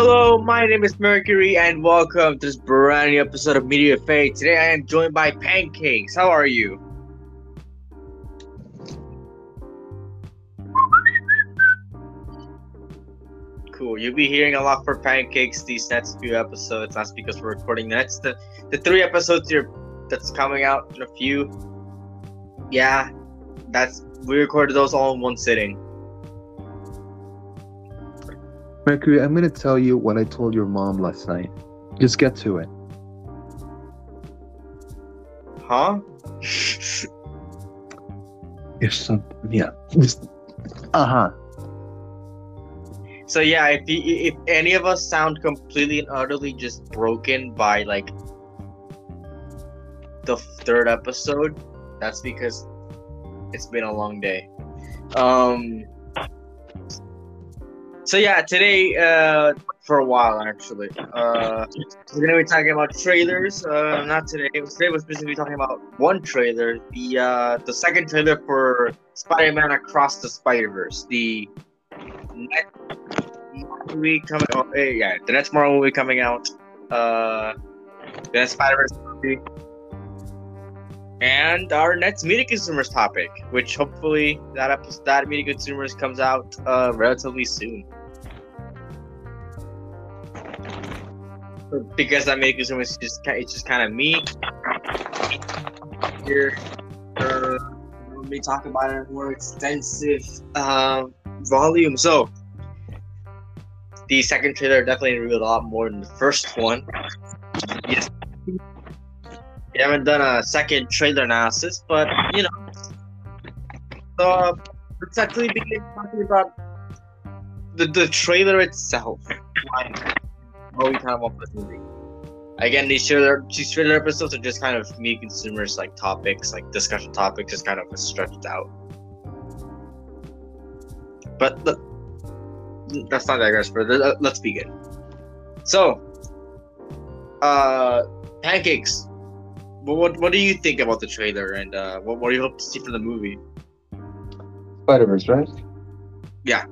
Hello, my name is Mercury, and welcome to this brand new episode of Media Buffet. Today I am joined by Pancakes. How are you? Cool. You'll be hearing a lot for Pancakes these next few episodes. That's because we're recording the next the, the three episodes here that's coming out in a few. Yeah, that's we recorded those all in one sitting. Mercury, I'm gonna tell you what I told your mom last night. Just get to it. Huh? Yes, some, yeah. Just, uh-huh. So yeah, if you, if any of us sound completely and utterly just broken by like the third episode, that's because it's been a long day. Um. So yeah, today, uh, for a while actually, uh, we're gonna be talking about trailers. Uh, not today. Today we're specifically talking about one trailer, the uh, the second trailer for Spider-Man Across the Spider-Verse, the next movie coming. Oh, yeah, the next Marvel movie coming out. Uh, the next Spider-Verse movie. And our next media consumers topic, which hopefully that episode, that media consumers comes out uh, relatively soon. Because that media consumers is just it's just kind of me here. Uh, let me talk about it more extensive uh, volume. So the second trailer definitely revealed a lot more than the first one. Yes, we haven't done a second trailer analysis, but you know. So uh, let's actually begin talking about the, the trailer itself. What we kind of want this movie. Again, these trailer these trailer episodes are just kind of me consumers like topics, like discussion topics, just kind of stretched out. But look, that's not digress further. Let- Let's begin. So, uh, pancakes. What, what what do you think about the trailer, and uh, what what do you hope to see from the movie? Spider-Verse, right? Yeah.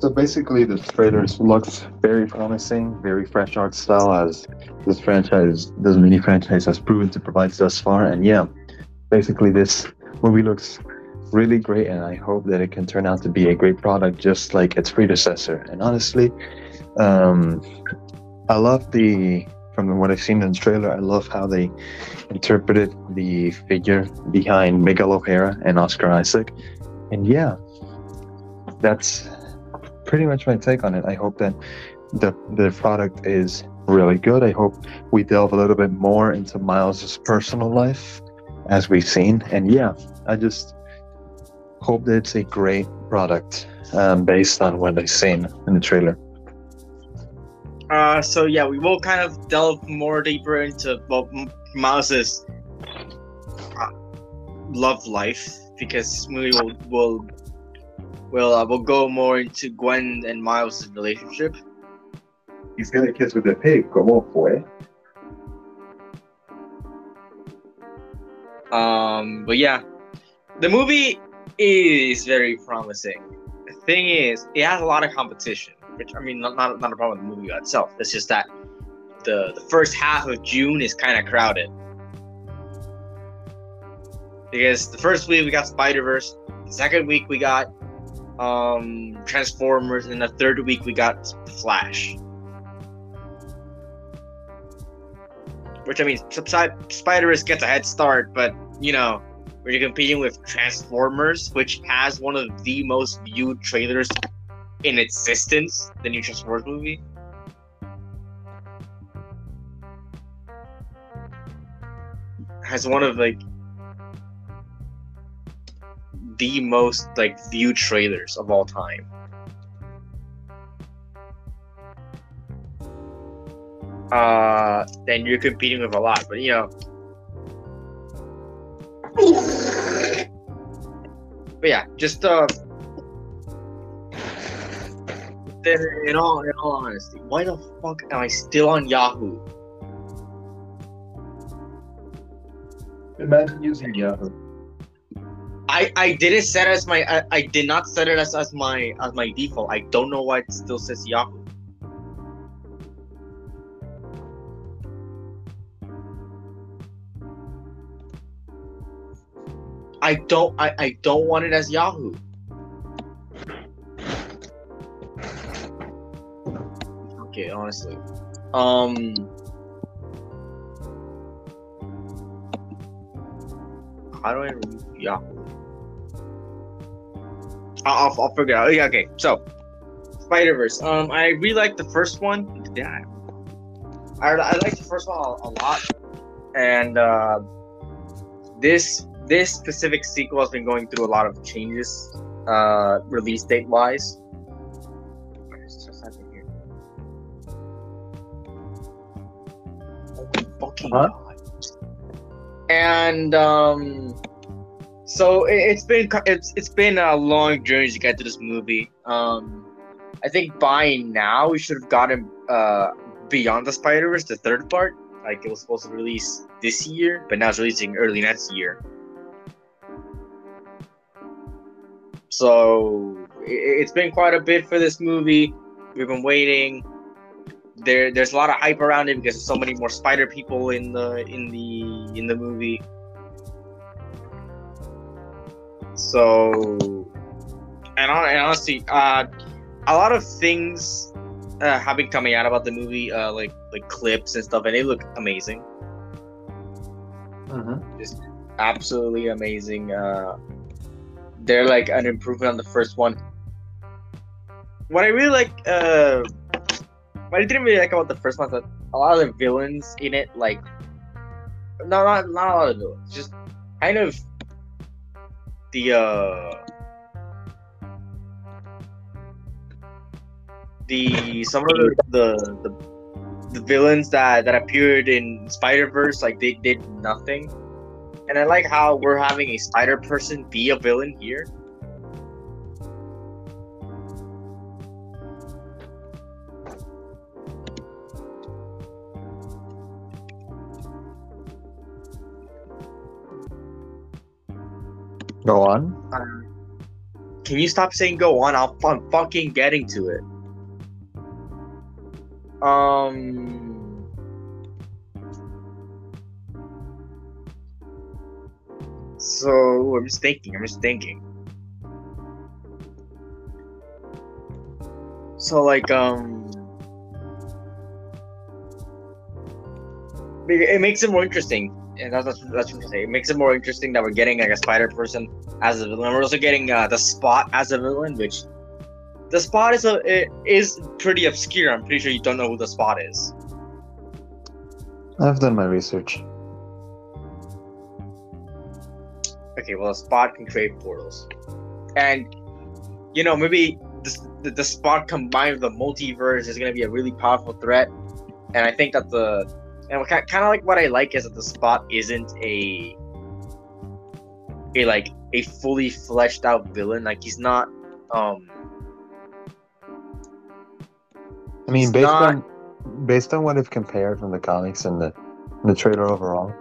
So basically, the trailer looks very promising, very fresh art style, as this franchise, this mini franchise, has proven to provide thus far. And yeah, basically, this movie looks really great, and I hope that it can turn out to be a great product, just like its predecessor. And honestly, um, I love the from what I've seen in the trailer. I love how they interpreted the figure behind Miguel O'Hara and Oscar Isaac. And yeah, that's pretty much my take on it. I hope that the the product is really good. I hope we delve a little bit more into Miles's personal life as we've seen. And yeah, I just hope that it's a great product um, based on what I've seen in the trailer. Uh, so yeah, we will kind of delve more deeper into well, M- Mouse's uh, love life because this movie will will will uh, will go more into Gwen and Miles' relationship. He's gonna kiss with a pig. Como fue? Um, but yeah, the movie is very promising. The thing is, it has a lot of competition, which I mean, not not, not a problem with the movie itself. It's just that the the first half of June is kind of crowded because the first week we got Spider Verse, the second week we got um Transformers, and the third week we got Flash. Which I mean, Spider Verse gets a head start, but you know, when you're competing with Transformers, which has one of the most viewed trailers in existence, the new Transformers movie. Has one of like the most like viewed trailers of all time. Uh, then you're competing with a lot, but you know. But yeah, just uh, then in all in all honesty, why the fuck am I still on Yahoo? Imagine using Yahoo. I, I didn't set as my I, I did not set it as, as my as my default. I don't know why it still says Yahoo. I don't I, I don't want it as Yahoo. Okay, honestly. Um how do I remove Yahoo? I'll, I'll, I'll figure it out. Yeah, okay. So Spider Verse. Um, I really like the first one. Yeah, I, I like the first one a, a lot, and uh, this this specific sequel has been going through a lot of changes, uh, release date wise. Fucking Huh? God. And um, so it, it's been it's it's been a long journey to get to this movie. Um, I think by now we should have gotten uh Beyond the Spider Verse, the third part. Like it was supposed to release this year, but now it's releasing early next year. So it's been quite a bit for this movie. We've been waiting. There, there's a lot of hype around it because there's so many more spider people in the in the in the movie. So, and, and honestly, uh, a lot of things uh, have been coming out about the movie, uh, like like clips and stuff, and they look amazing, Just absolutely amazing. Uh, they're like an improvement on the first one. What I really like, uh, what I didn't really like about the first one is that a lot of the villains in it, like, no, not not a lot of villains, just kind of the uh the some of the the, the, villains that that appeared in Spider Verse like they did nothing, and I like how we're having a Spider Person be a villain here. Go on. Can you stop saying go on? I'll, I'm fucking getting to it. Um. So I'm just thinking. I'm just thinking. So like um. It makes it more interesting, and that's that's, that's what I'm saying. It makes it more interesting that we're getting like a Spider Person as a villain. We're also getting uh, the Spot as a villain, which the Spot is a it is pretty obscure. I'm pretty sure you don't know who the Spot is. I've done my research. Okay, well, the Spot can create portals, and you know maybe this, the the Spot combined with the multiverse is gonna be a really powerful threat. And I think that the and kind of like what I like is that the Spot isn't a a like a fully fleshed out villain. Like he's not um I mean, based not- on based on what I've compared from the comics and the the trailer overall,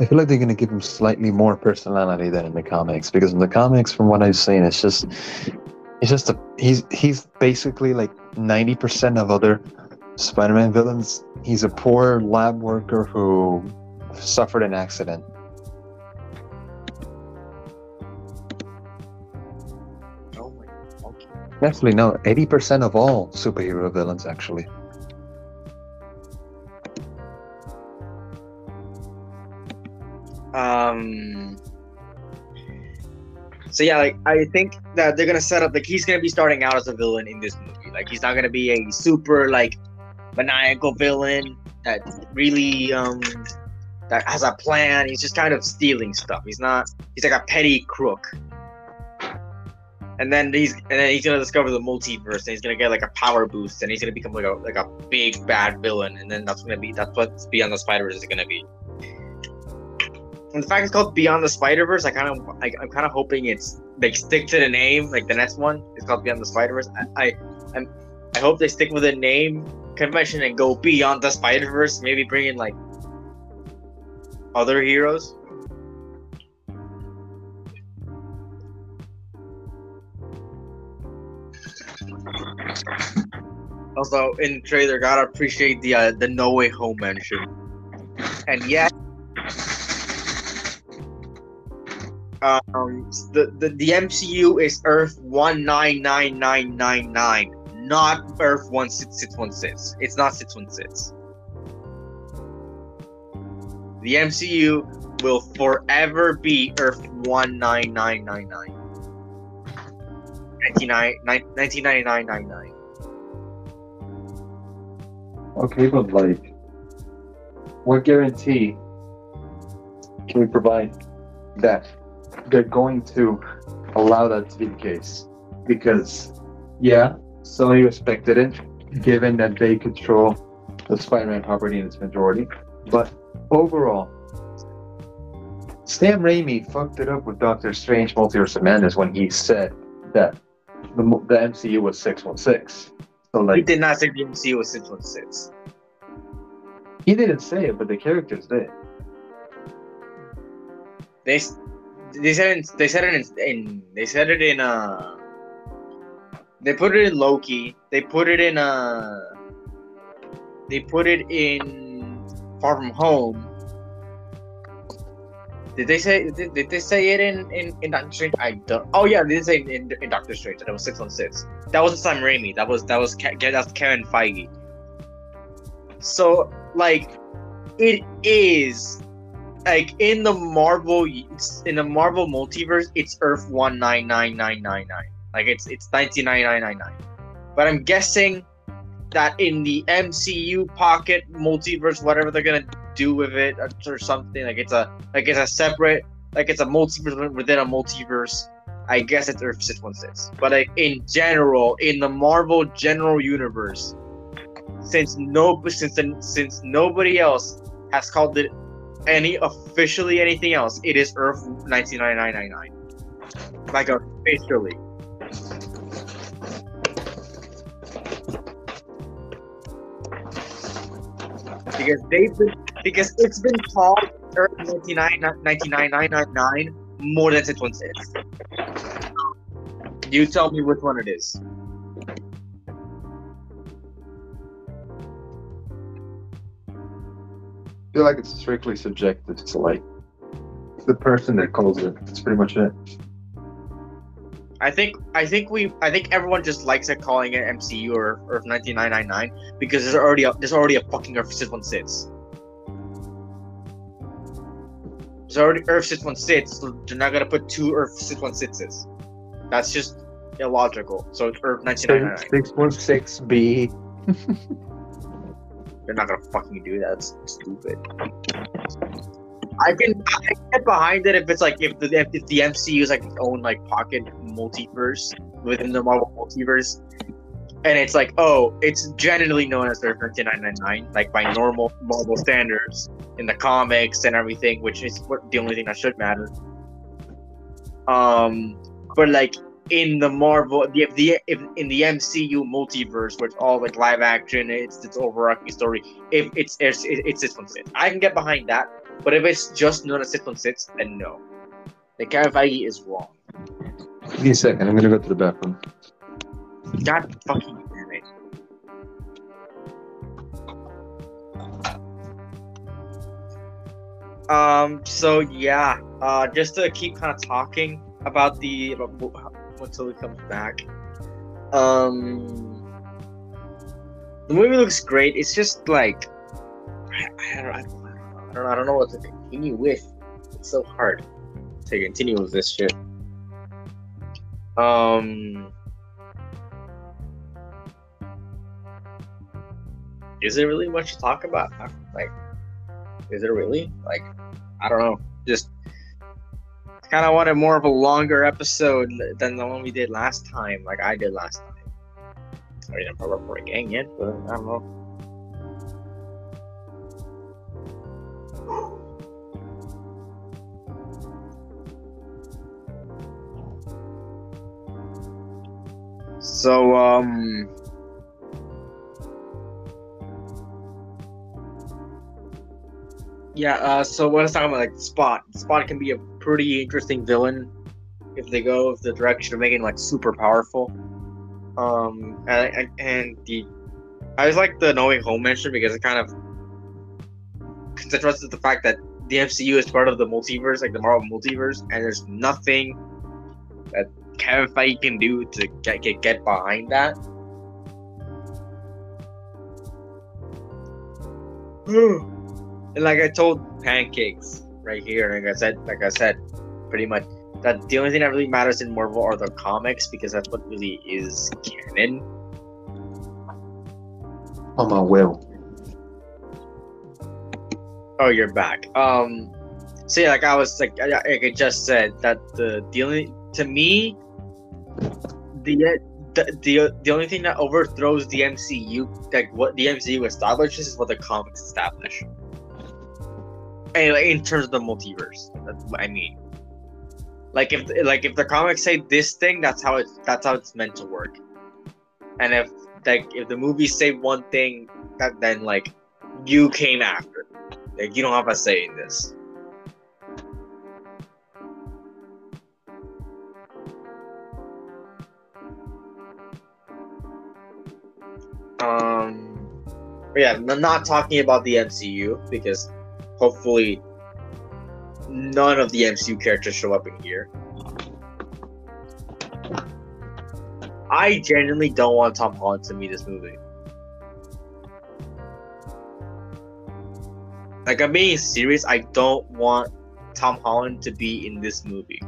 I feel like they're gonna give him slightly more personality than in the comics. Because in the comics, from what I've seen, it's just it's just a he's he's basically like ninety percent of other Spider-Man villains. He's a poor lab worker who suffered an accident. okay. Actually, no, eighty percent of all superhero villains actually. Um. So yeah, like I think that they're gonna set up like he's gonna be starting out as a villain in this movie. Like he's not gonna be a super like maniacal villain that really um that has a plan. He's just kind of stealing stuff. He's not. He's like a petty crook. And then he's and then he's gonna discover the multiverse and he's gonna get like a power boost and he's gonna become like a like a big bad villain and then that's gonna be that's what Beyond the Spider Verse is gonna be. And the fact it's called Beyond the Spider Verse, I kind of, I, I'm kind of hoping it's they stick to the name. Like the next one is called Beyond the Spider Verse. I, I, I'm, I hope they stick with the name convention and go beyond the Spider Verse. Maybe bring in like other heroes. Also, in the trailer, gotta appreciate the uh, the No Way Home mention. And yet, Um, the, the the MCU is Earth one nine nine nine nine nine, not Earth one six six one six. It's not six one six. The MCU will forever be Earth one nine nine nine nine. 1999 Okay, but like, what guarantee can we provide that they're going to allow that to be the case? Because, yeah, Sony respected it, given that they control the Spider-Man property in its majority. But overall, Sam Raimi fucked it up with Doctor Strange Multiverse of Madness when he said that the, the MCU was 616. So, like, He did not say the MCU was 616. he didn't say it, but the characters did. They they said it, they said it in, in they said it in uh they put it in Loki. They put it in uh they put it in Far From Home. Did they say did, did they say it in, in, in Doctor Strange? I don't. Oh yeah, they did say in, in, in Doctor Strange that it was six on six. That wasn't Sam Raimi. That was that was Ke- that was Kevin Feige. So like, it is like in the Marvel in the Marvel multiverse, it's Earth one nine nine nine nine nine. Like it's it's nineteen ninety nine nine nine. But I'm guessing that in the MCU pocket multiverse, whatever they're gonna do with it or- or something, like it's a like it's a separate like it's a multiverse within a multiverse. I guess it's Earth six one six. But like in general, in the Marvel general universe, since no since since nobody else has called it any officially anything else, it is Earth nineteen ninety nine ninety nine. Like officially. Because they've been because it's been called Earth 99 99999 more than 616. You tell me which one it is. I feel like it's strictly subjective to like the person that calls it. That's pretty much it. I think I think we I think everyone just likes it calling it MCU or Earth 9999 because there's already a, there's already a fucking Earth 616. There's already Earth 616, so they're not gonna put two Earth 616s. That's just illogical. So it's Earth 9999. Six one six B. They're not gonna fucking do that. It's stupid. I can, I can get behind it if it's like if the if the MCU is like its own like pocket multiverse within the Marvel multiverse, and it's like oh, it's generally known as Earth 9999, like by normal Marvel standards in the comics and everything, which is what the only thing that should matter. Um, but like in the Marvel, the if the if in the MCU multiverse, where it's all like live action, it's its overarching story. If it's it's it's six one I can get behind that. But if it's just known as six one six, then no. The Feige is wrong. Give me a second. I'm gonna go to the bathroom. God fucking damn it. Um. So yeah. Uh. Just to keep kind of talking about the about until he comes back. Um. The movie looks great. It's just like I, I, don't, I, don't, I don't know. I don't know what to continue with. It's so hard to continue with this shit. Um. is there really much to talk about? Like, is there really? Like, I don't know. Just kind of wanted more of a longer episode than the one we did last time, like I did last time. I mean, I'm probably again yet, but I don't know. So, um, Yeah, uh, so what I was talking about, like Spot. Spot can be a pretty interesting villain if they go the direction of making like super powerful. Um, and, and, the I just like the No Way Home mention because it kind of contrasts the fact that the MCU is part of the multiverse, like the Marvel multiverse, and there's nothing that Kevin Feige can do to get get, get behind that. and like I told Pancakes right here, like I said, like I said, pretty much that the only thing that really matters in Marvel are the comics because that's what really is canon. Oh my will. Oh, you're back. Um, so yeah, like I was like, I, like I just said that the the only to me, the the, the only thing that overthrows the MCU, like what the MCU establishes, is what the comics establish. Like, in terms of the multiverse, that's what I mean. Like if like if the comics say this thing, that's how it that's how it's meant to work. And if like if the movies say one thing, that then like you came after. Like you don't have a say in this. Um, yeah, not talking about the MCU because hopefully none of the MCU characters show up in here. I genuinely don't want Tom Holland to meet this movie. Like I'm being serious. I don't want Tom Holland to be in this movie.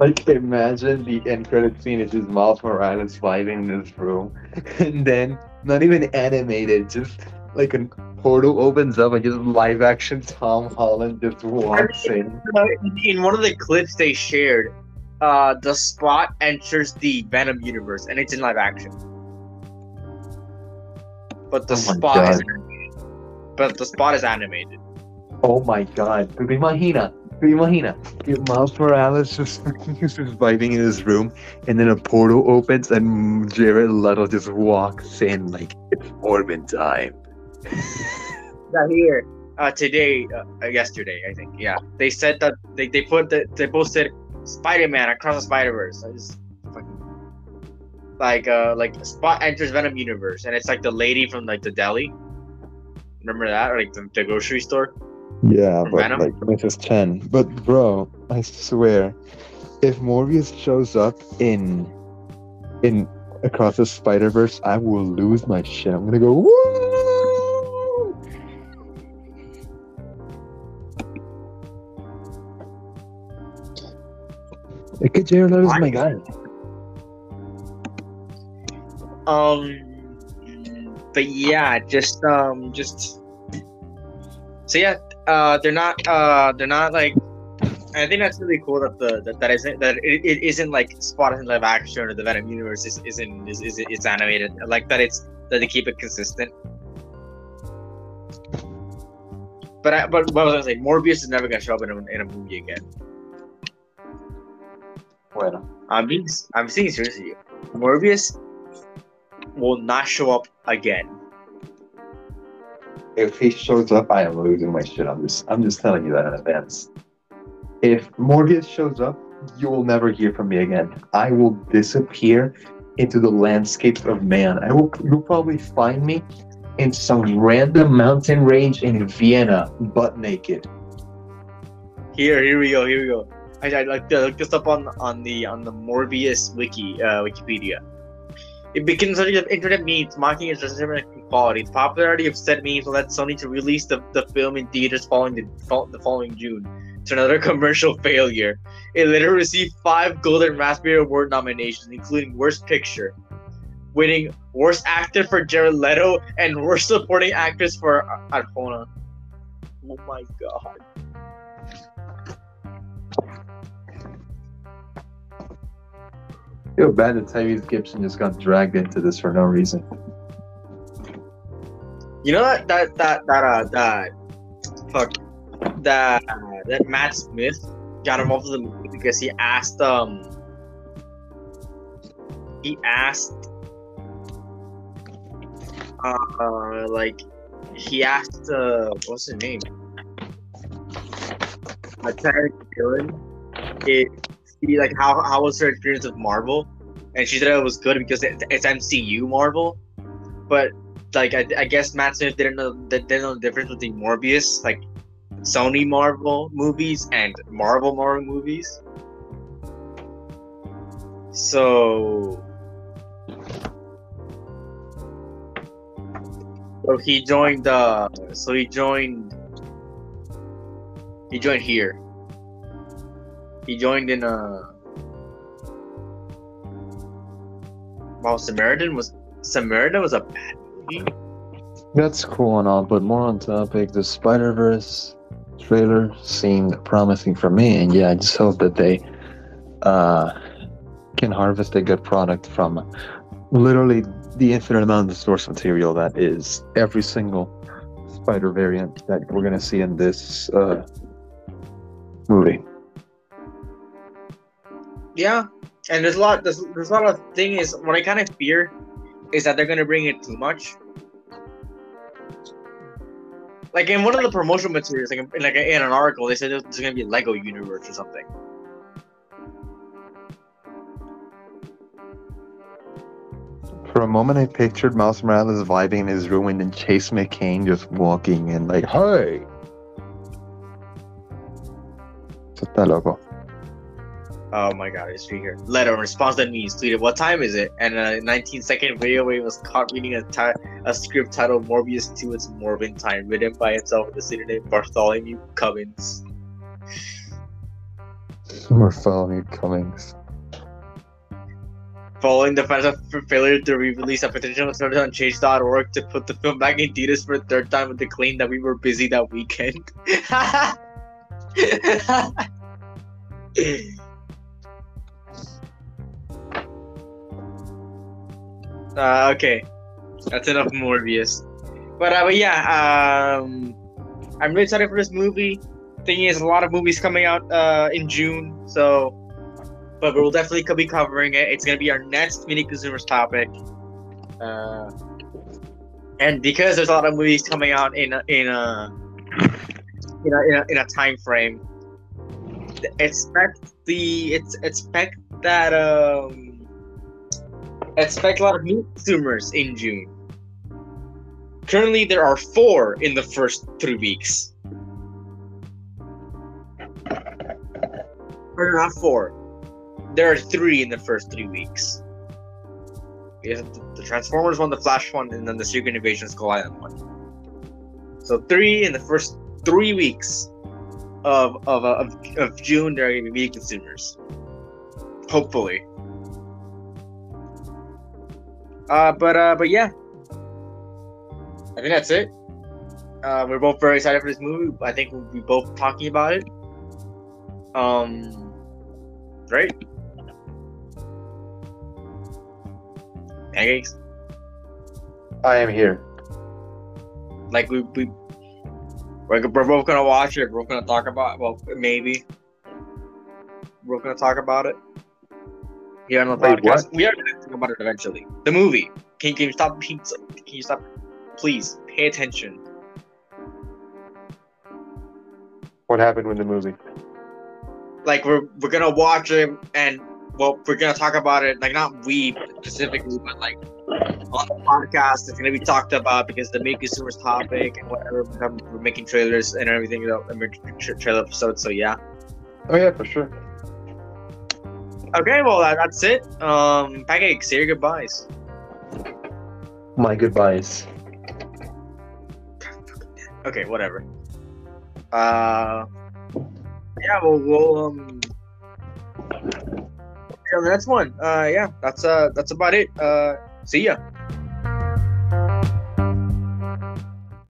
Like imagine the end credit scene is just Miles Morales fighting in this room, and then not even animated, just like a portal opens up and just live action Tom Holland just walks in. In one of the clips they shared, uh, the spot enters the Venom universe, and it's in live action. But the Oh spot is animated. But the spot is animated. Oh my god, ¿Te imagina? ¿Te imagina? If Miles Morales just is just fighting in his room, and then a portal opens and Jared Leto just walks in like it's Morbin time. Yeah, here uh, today, uh, yesterday, I think. Yeah, they said that they, they put the they posted Spider-Man across the Spider-Verse. I just fucking like uh like Spot enters Venom universe, and it's like the lady from like the deli. Remember that, or like the, the grocery store? Yeah, but Venom? like Mrs. Chen. But bro, I swear, if Morbius shows up in in Across the Spider Verse, I will lose my shit. I'm gonna go woo. Look at Jared Leto's my guy. Um, but yeah, just um, just so yeah, uh, they're not uh, they're not like. I think that's really cool that the that, that isn't that it, it isn't like Spot in live action or the Venom universe is isn't is, is it's animated. Like that it's that they keep it consistent. But I, but what was I gonna? Morbius is never gonna show up in a, in a movie again. Bueno. I'm being I'm being serious with you. Morbius will not show up again. If he shows up, I am losing my shit. I'm just I'm just telling you that in advance. If Morbius shows up, you will never hear from me again. I will disappear into the landscapes of man. I will you'll probably find me in some random mountain range in Vienna, butt naked. Here, here we go. Here we go. I, I like to look this up on on the on the Morbius wiki uh, Wikipedia. It begins on the internet memes mocking its different quality. The popularity of said memes led Sony to release the, the film in theaters following the, the following June to another commercial failure. It later received five Golden Raspberry Award nominations, including Worst Picture, winning Worst Actor for Jared Leto and Worst Supporting Actress for uh, Arjona. Oh my god. Feel bad that Tyrese Gibson just got dragged into this for no reason. You know that that that that uh that fuck that that Matt Smith got involved with the movie because he asked um he asked uh like he asked uh what's his name uh, Karen Gillan it see like how how was her experience with Marvel and she said it was good because it, it's MCU Marvel but like I, I guess Matt Smith didn't know didn't know the difference between Morbius, like Sony Marvel movies and Marvel Marvel movies. So So he joined uh so he joined he joined here. He joined in uh Wow, Samaritan was Samaritan was a bad movie. That's cool and all, but more on topic. The Spider Verse trailer seemed promising for me, and yeah, I just hope that they uh, can harvest a good product from literally the infinite amount of source material that is every single spider variant that we're gonna see in this uh, movie. Yeah, and there's a lot. There's, there's a lot of thing is what I kind of fear is that they're gonna bring it too much. Like in one of the promotional materials, like in, like in an article, they said there's gonna be a Lego universe or something. For a moment, I pictured Miles Morales vibing in his room and Chase McCain just walking in like, "Hey." Eso está loco. Oh my god, it's right here. Leto in response to news tweeted, "What time is it?" And a 19 second video where he was caught reading a, ti- a script titled "Morbius 2: It's Morbin Time," written by himself with the pseudonym Bartholomew Cummings. Bartholomew Cummings. Following the fans' failure to re-release a petition was started on Change.org to put the film back in theaters for a third time with the claim that we were busy that weekend. uh, okay, that's enough Morbius. But uh, but yeah, um, I'm really excited for this movie. Thing is, a lot of movies coming out uh, in June, so but we'll definitely be covering it. It's gonna be our next mini consumers topic. Uh, and because there's a lot of movies coming out in a, in a in a, in a, in a time frame, expect the it's expect that um expect a lot of new consumers in June. Currently, there are four in the first three weeks. Or not four. There are three in the first three weeks. The Transformers one, the Flash one, and then the Secret Invasion Skull Island one. So three in the first three weeks of of, of, of June, there are going to be meat consumers. Hopefully. Uh, but uh, but yeah, I think that's it. Uh, we're both very excited for this movie. I think we'll be both talking about it. Um, right? Pancakes. I am here. Like we we we're, we're both gonna watch it. We're gonna talk about well maybe we're gonna talk about it here on the Wait, podcast. what? We are gonna talk about it eventually. The movie. Can, can you stop? Can you stop? Please pay attention. What happened with the movie? Like we're we're gonna watch it and well we're gonna talk about it. Like not we specifically, but like on the podcast, it's gonna be talked about because the main consumers topic and whatever. We're, we're making trailers and everything, you know, and we're tra- trailer episodes. So yeah. Oh yeah, for sure. Okay, well that, that's it. Um, Pancake, say your goodbyes. My goodbyes. Okay, whatever. Uh, yeah, well, we'll um, yeah, the next one. Uh, yeah, that's uh, that's about it. Uh, see ya.